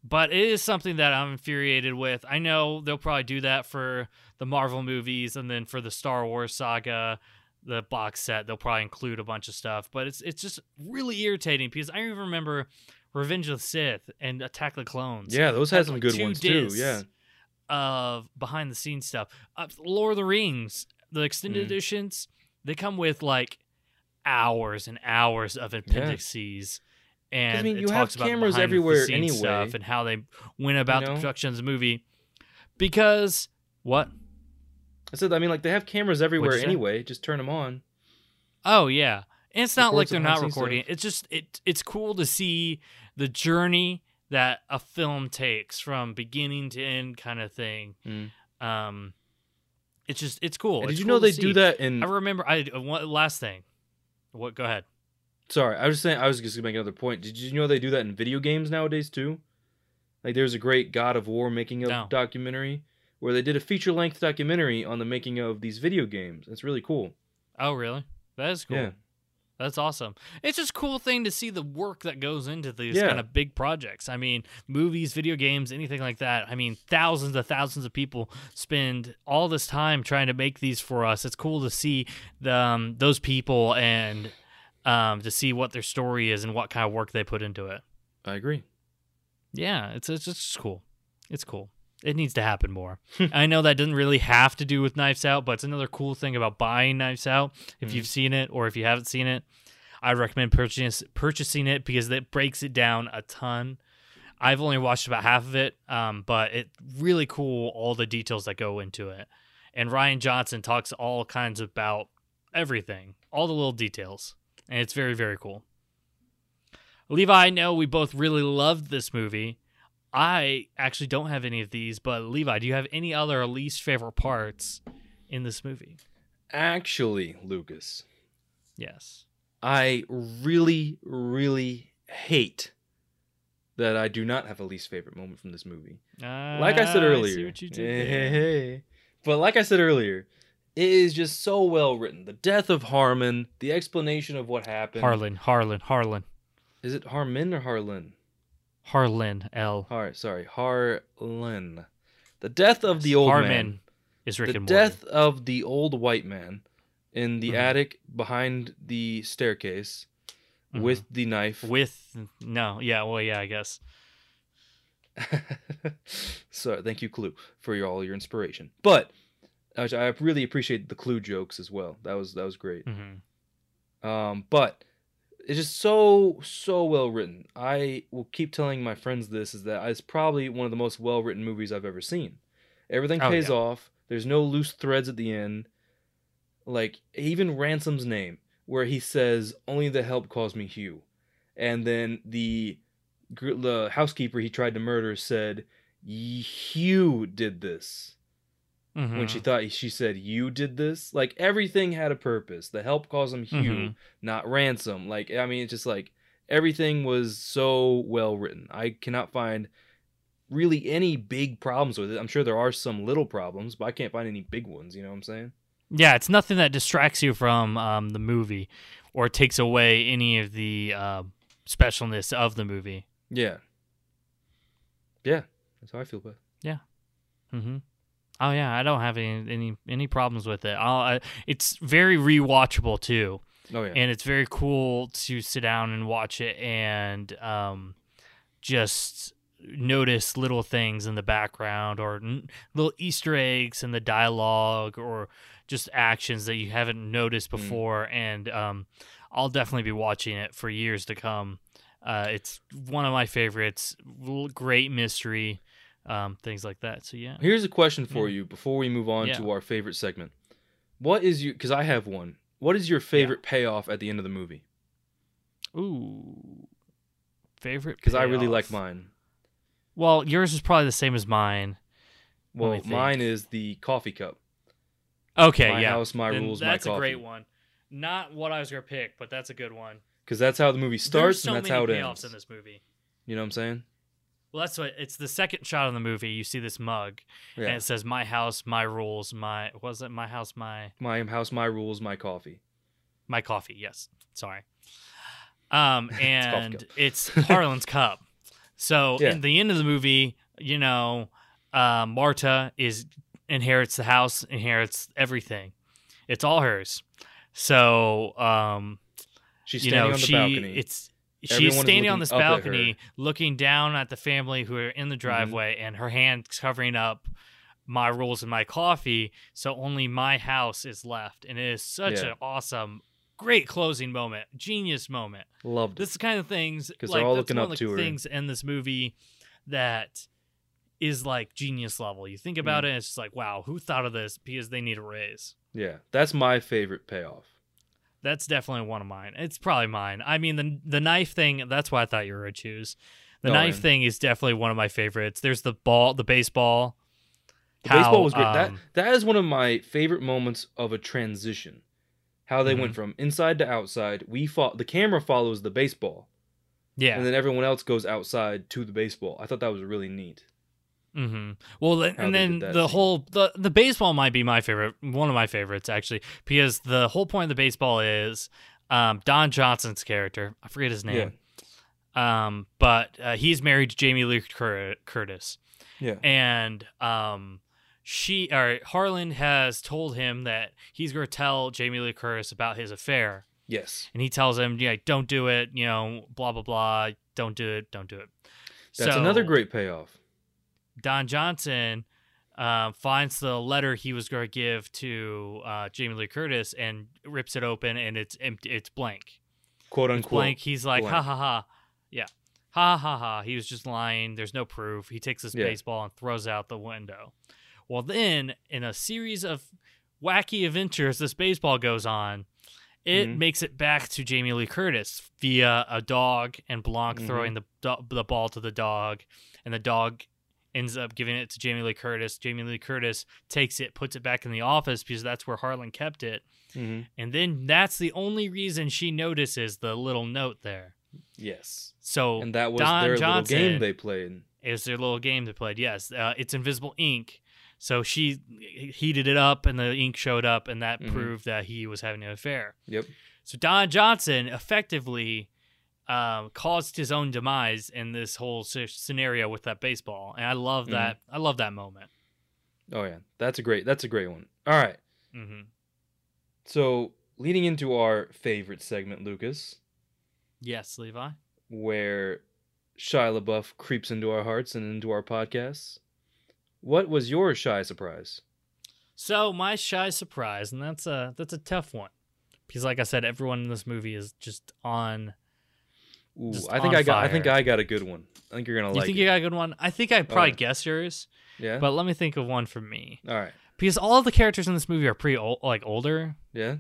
but it is something that I'm infuriated with. I know they'll probably do that for the Marvel movies, and then for the Star Wars saga, the box set, they'll probably include a bunch of stuff. But it's it's just really irritating because I even remember Revenge of the Sith and Attack the Clones. yeah, those had, some like, good ones too. Yeah, of behind the scenes stuff. Uh, Lord of the Rings, the extended Mm. editions, they come with like hours and hours of appendices. And I mean, you have cameras everywhere anyway. and how they went about You the know? production of the movie. Because what? I said. I mean, like they have cameras everywhere anyway. Just turn them on. Oh yeah, and it's not like they're not recording. stuff. It's just it. It's cool to see the journey that a film takes from beginning to end, kind of thing. Mm. Um, it's just it's cool. And It's did you cool know they do that in? I remember. I uh, one last thing. What? Go ahead. Sorry, I was saying. I was just gonna make another point. Did you know they do that in video games nowadays too? Like, there's a great God of War making a No. documentary where they did a feature length documentary on the making of these video games. It's really cool. Oh, really? That is cool. Yeah. That's awesome. It's just a cool thing to see the work that goes into these Yeah. kind of big projects. I mean, movies, video games, anything like that. I mean, thousands of thousands of people spend all this time trying to make these for us. It's cool to see the, um, those people and um, to see what their story is and what kind of work they put into it. I agree. Yeah, it's it's just cool. It's cool. It needs to happen more. I know that doesn't really have to do with Knives Out, but it's another cool thing about buying Knives Out. If you've seen it or if you haven't seen it, I'd recommend purchasing purchasing it because it breaks it down a ton. I've only watched about half of it, um, but it really cool all the details that go into it. And Rian Johnson talks all kinds about everything, all the little details, and it's very very cool. Levi, I know we both really loved this movie. I actually don't have any of these, but Levi, do you have any other least favorite parts in this movie? Actually, Lucas, Yes. I really, really hate that I do not have a least favorite moment from this movie. Like I said Ah, earlier, see what you did there. hey, hey. but like I said earlier, it is just so well written. The death of Harmon, the explanation of what happened. Harlan, Harlan, Harlan, Is it Harmon or Harlan? Harlan L. Har, sorry, Harlan. The death of the old Harmon man. is Rick the and Morty. death of the old white man in the Mhm. attic behind the staircase Mhm. with the knife. with no, yeah, well, yeah, I guess. so thank you, Clue, for your all your inspiration. But I really appreciate the clue jokes as well. That was that was great. hmm Um, but it's just so so well written. I will keep telling my friends this is that it's probably one of the most well written movies I've ever seen. Everything Oh, pays yeah. off. There's no loose threads at the end. Like even Ransom's name, where he says, "Only the help calls me Hugh," and then the the housekeeper he tried to murder said, "Hugh did this." Hmm When she thought she said, "You did this," like everything had a purpose. The help calls him Hugh, Mhm. not ransom. Like I mean, it's just like everything was so well written. I cannot find really any big problems with it. I'm sure there are some little problems, but I can't find any big ones. You know what I'm saying? Yeah, it's nothing that distracts you from um, the movie or takes away any of the uh, specialness of the movie. Yeah. Yeah, that's how I feel about. it. hmm Oh yeah, I don't have any any any problems with it. I'll, I, it's very rewatchable too, Oh yeah. and it's very cool to sit down and watch it and um, just notice little things in the background or n- little Easter eggs in the dialogue or just actions that you haven't noticed Mm. before. And um, I'll definitely be watching it for years to come. Uh, it's one of my favorites. Great mystery, um, things like that. So yeah. Here's a question for Yeah. you before we move on Yeah. to our favorite segment. What is you? Because I have one. What is your favorite payoff at the end of the movie? Ooh. Favorite? Because I really like mine. Well, yours is probably the same as mine. Well, mine is the coffee cup. Okay, My yeah. house, my Then rules, my coffee. That's a great one. Not what I was gonna pick, but that's a good one. Because that's how the movie starts so and that's how it payoffs ends. in this movie. You know what I'm saying? Well, that's what it's the second shot of the movie. You see this mug, and it says "My house, my rules, my was it my house, my My house, my rules, my coffee. my coffee?" Yes, sorry. Um, and cup. it's Harlan's cup. So Yeah. in the end of the movie, you know, uh, Marta is inherits the house, inherits everything. It's all hers. So um, She's you standing know, on the she balcony. it's she's standing on this up at her. balcony, looking down at the family who are in Mm-hmm. the driveway, and her hand covering up my rolls and my coffee, so only my house is left, and it is such Yeah. an awesome, great closing moment, genius moment. Loved it. This is kind of things 'Cause like they're all looking up to her. things in this movie that is like genius level. You think about it, and it's just like, wow, who thought of this? Because they need a raise. Yeah, that's my favorite payoff. That's definitely one of mine. It's probably mine. I mean, the the knife thing. That's why I thought you were gonna choose. The knife thing is definitely one of my favorites. There's the ball, the baseball. The How, baseball was great. that um, that is one of my favorite moments of a transition. How they Mm-hmm. went from inside to outside. We fought. The camera follows the baseball, yeah. and then everyone else goes outside to the baseball. I thought that was really neat. Hmm Well, and then the scene. whole the the baseball might be my favorite, one of my favorites actually, because the whole point of the baseball is um, Don Johnson's character. I forget his name. Um, but uh, he's married to Jamie Lee Cur- Curtis. Yeah. and um she or Harlan has told him that he's going to tell Jamie Lee Curtis about his affair Yes. and he tells him yeah don't do it you know blah blah blah don't do it don't do it That's So, another great payoff. Don Johnson um, finds the letter he was going to give to uh, Jamie Lee Curtis and rips it open and it's empty it's blank Quote it's unquote. blank. He's like, blank. ha ha ha. Yeah. Ha ha ha. He was just lying. There's no proof. He takes this Yeah. baseball and throws it out the window. Well, then, in a series of wacky adventures this baseball goes on, it Mhm. makes it back to Jamie Lee Curtis via a dog and Blanc Mhm. throwing the, the ball to the dog. And the dog ends up giving it to Jamie Lee Curtis. Jamie Lee Curtis takes it, puts it back in the office because that's where Harlan kept it. Mhm. And then that's the only reason she notices the little note there. Yes. So And that was Don their Johnson little game they played. is their little game they played. Yes, uh, it's invisible ink. So she heated it up, and the ink showed up, and that Mhm. proved that he was having an affair. Yep. So Don Johnson effectively um, caused his own demise in this whole scenario with that baseball, and I love Mhm. that. I love that moment. Oh yeah. That's a great that's a great one. All right. hmm So leading into our favorite segment, Lucas, Yes, Levi. where Shia LaBeouf creeps into our hearts and into our podcasts. What was your shy surprise? So my shy surprise, and that's a that's a tough one, because like I said, everyone in this movie is just on. Ooh, I think I got. I think. I got a good one. I think you're gonna You like. think it. you got a good one? I think I probably yeah. guess yours, Yeah. but let me think of one for me. All right. Because all of the characters in this movie are pretty old, like older. Yeah.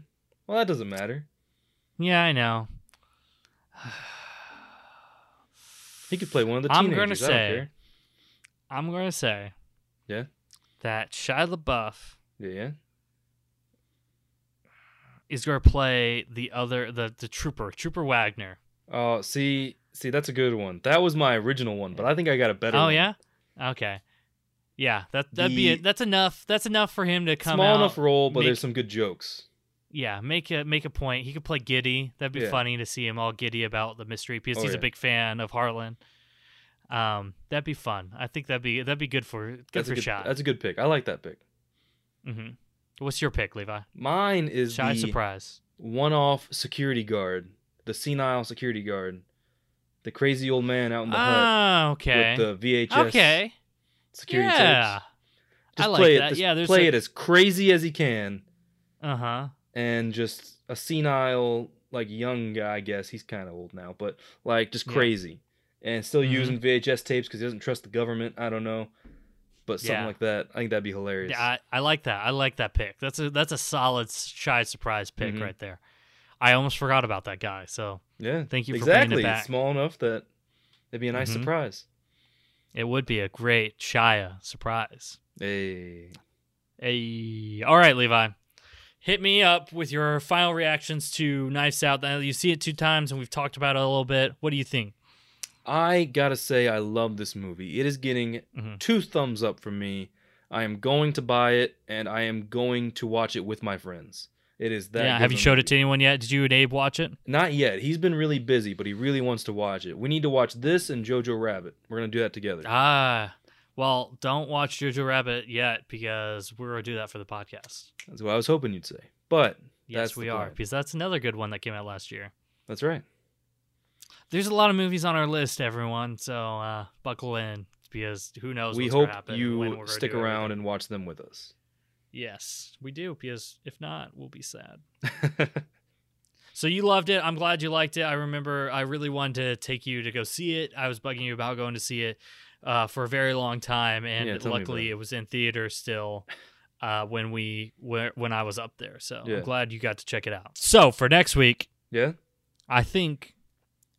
Well, that doesn't matter. Yeah, I know. He could play one of the I'm gonna say-. I'm gonna say Yeah. that Shia LaBeouf Yeah. Yeah. is gonna play the other the the trooper, Trooper Wagner. Oh, see, see, that's a good one. That was my original one, but I think I got a better. Oh one. yeah, okay, yeah. That that'd be it. that's enough. That's enough for him to come Small out. enough role, but make- there's some good jokes. Yeah, make a make a point. He could play Giddy. That'd be Yeah. funny to see him all giddy about the mystery because Oh, he's a big fan of Harlan. Um, that'd be fun. I think that'd be that'd be good for good That's for a good. shot. That's a good pick. I like that pick. hmm What's your pick, Levi? Mine is Shy the surprise. one-off security guard, the senile security guard, the crazy old man out in the Ah, hut okay. with the VHS okay. security yeah. tapes. Just I like play that. it. Just Yeah, there's play a- it as crazy as he can, Uh huh. and just a senile, like young guy. I guess he's kind of old now, but like just Yeah. crazy, and still Mhm. using VHS tapes because he doesn't trust the government. I don't know, but something Yeah. like that. I think that'd be hilarious. Yeah, I, I like that. I like that pick. That's a that's a solid shy surprise pick Mhm. right there. I almost forgot about that guy. So Yeah, Thank you for bringing it exactly. small enough that it'd be a nice Mhm. surprise. it would be a great Shia surprise. Hey, Hey, all right, Levi. Hit me up with your final reactions to Knives Out. Now you see it two times, and we've talked about it a little bit. What do you think? I gotta say I love this movie. It is getting Mhm. two thumbs up from me. I am going to buy it, and I am going to watch it with my friends. It is that. yeah, have you showed it to anyone yet? Did you and Abe watch it? Not yet. He's been really busy, but he really wants to watch it. We need to watch this and Jojo Rabbit. We're gonna do that together. Ah, well, don't watch Jojo Rabbit yet because we're gonna do that for the podcast. That's what I was hoping you'd say. But Yes, That's we are because that's another good one that came out last year. that's right. There's a lot of movies on our list, everyone. So uh, buckle in because who knows we what's hope happen and when we're you stick around everything. and watch them with us. Yes, we do because if not, we'll be sad. So you loved it. I'm glad you liked it. I remember I really wanted to take you to go see it. I was bugging you about going to see it uh, for a very long time, and Yeah, tell me about luckily it. was in theater still uh, when we when I was up there. So Yeah. I'm glad you got to check it out. So for next week, yeah. I think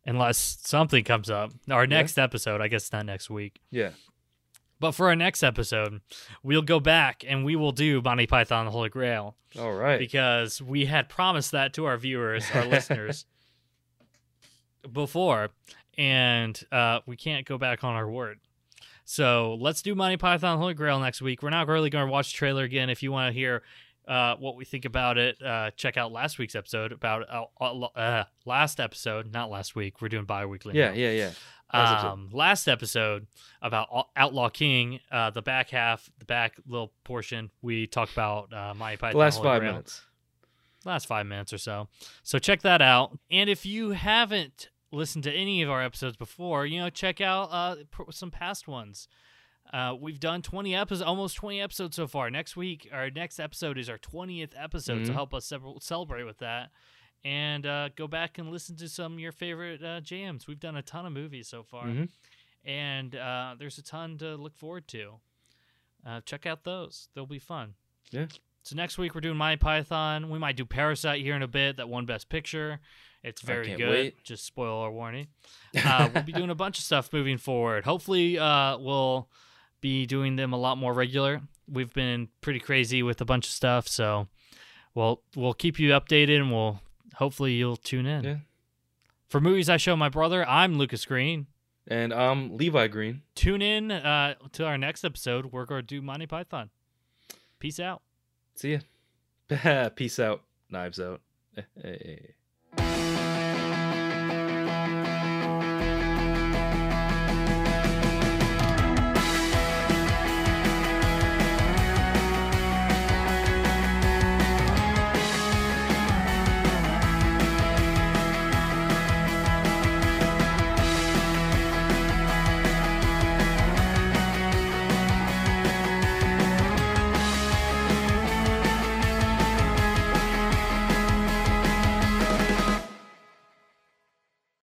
unless something comes up, our next episode. I guess not next week. Yeah. But for our next episode, we'll go back and we will do Monty Python and the Holy Grail All right. because we had promised that to our viewers, our listeners, before, and uh, we can't go back on our word. So let's do Monty Python Holy Grail next week. We're not really going to watch the trailer again. If you want to hear uh, what we think about it, uh, check out last week's episode about uh, uh, uh, last episode, not last week. We're doing bi-weekly. yeah, now. yeah, yeah. Last episode. Um, last episode about Outlaw King, uh, the back half, the back little portion, we talked about uh, Monty Python. The last Holy five Grail. minutes. Last five minutes or so. So check that out. And if you haven't listened to any of our episodes before, you know, check out uh, some past ones. Uh, we've done 20 episodes, almost 20 episodes so far. Next week, our next episode is our 20th episode, so Mhm. help us ce- celebrate with that. And uh, go back and listen to some of your favorite uh, jams. We've done a ton of movies so far, Mhm. and uh, there's a ton to look forward to. Uh, check out those; they'll be fun. Yeah. So next week we're doing My Python. We might do Parasite here in a bit. That won Best Picture. It's very good. wait. Just spoiler warning. Uh, we'll be doing a bunch of stuff moving forward. Hopefully, uh, we'll be doing them a lot more regular. We've been pretty crazy with a bunch of stuff, so we'll we'll keep you updated, and we'll hopefully you'll tune in. Yeah. For movies I show my brother, I'm Lucas Green. And I'm Levi Green. Tune in uh, to our next episode. We're going to do Monty Python. Peace out. See ya. Peace out. Knives out. Hey.